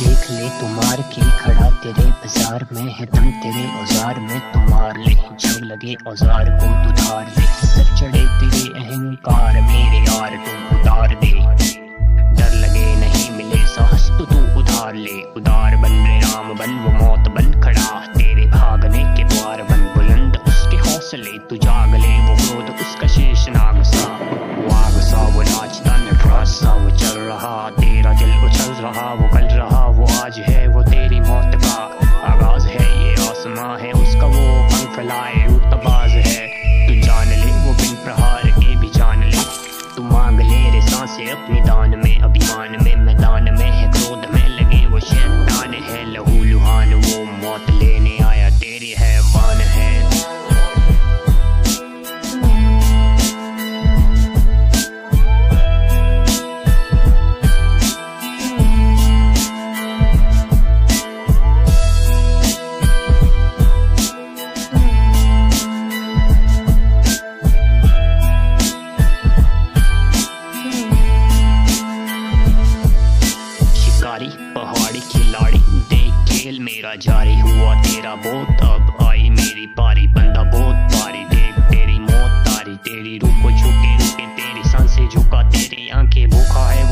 तुम्हार के खड़ा तेरे बाज़ार में है, दम तेरे औज़ार में। तुम्हार ले जब लगे औज़ार को तुधार दे सर चढ़े तेरे अहंकार मेरे यार तू उतार दे। डर लगे नहीं मिले साहस तो तू उधार ले। उदार बन रे राम, बन वो मौत, बन खड़ा। तेरे भागने के द्वार बन बुलंद, उसके हौसले तू जाग ले है उसका वो पंख फैलाए सारी पहाड़ी खिलाड़ी, देख खेल मेरा जारी हुआ तेरा बहुत, अब आई मेरी पारी, बंदा बहुत पारी देख तेरी मौत, तारी, तेरी रूप झुके रुके तेरी साँसें झुका, तेरी आँखें भूखा है